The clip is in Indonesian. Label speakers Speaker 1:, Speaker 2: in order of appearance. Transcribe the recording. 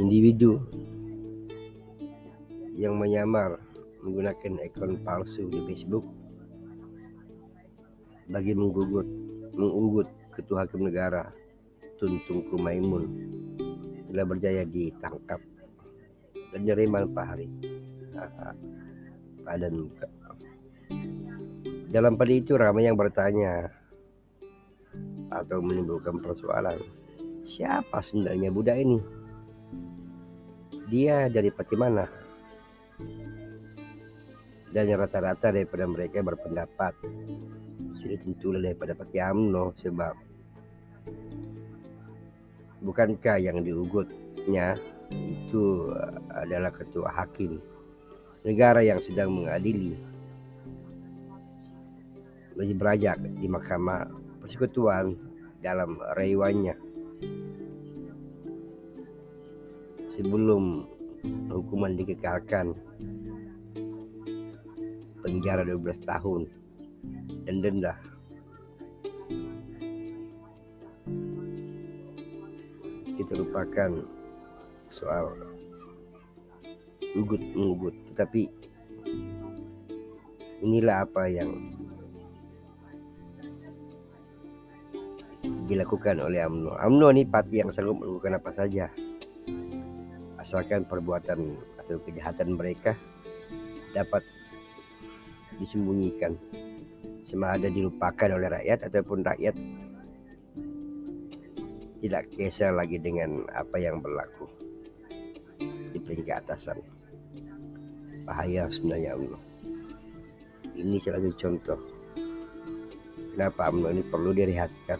Speaker 1: individu yang menyamar menggunakan akun palsu di Facebook bagi menggugut mengugut ketua hakim negara Tuntung Kumaimun. Telah berjaya ditangkap dan nyeriman Pak Hari. Pada muka. Dalam pada itu ramai yang bertanya atau menimbulkan persoalan siapa sebenarnya budak ini? Dia dari pati mana? Dan rata-rata daripada mereka berpendapat sudah tentu daripada pati AMNO sebab bukankah yang diugutnya itu adalah ketua hakim negara yang sedang mengadili lebih berajak di mahkamah persekutuan dalam rayuannya sebelum hukuman dikekalkan penjara 12 tahun dan denda kita lupakan soal ugut mengugut tetapi inilah apa yang dilakukan oleh AMNO. AMNO ini parti yang sanggup melakukan apa saja asalkan perbuatan atau kejahatan mereka dapat disembunyikan. Sama ada dilupakan oleh rakyat ataupun rakyat tidak kisah lagi dengan apa yang berlaku di peringkat atasan. Bahaya sebenarnya Allah. Ini salah satu contoh kenapa UMNO ini perlu direhatkan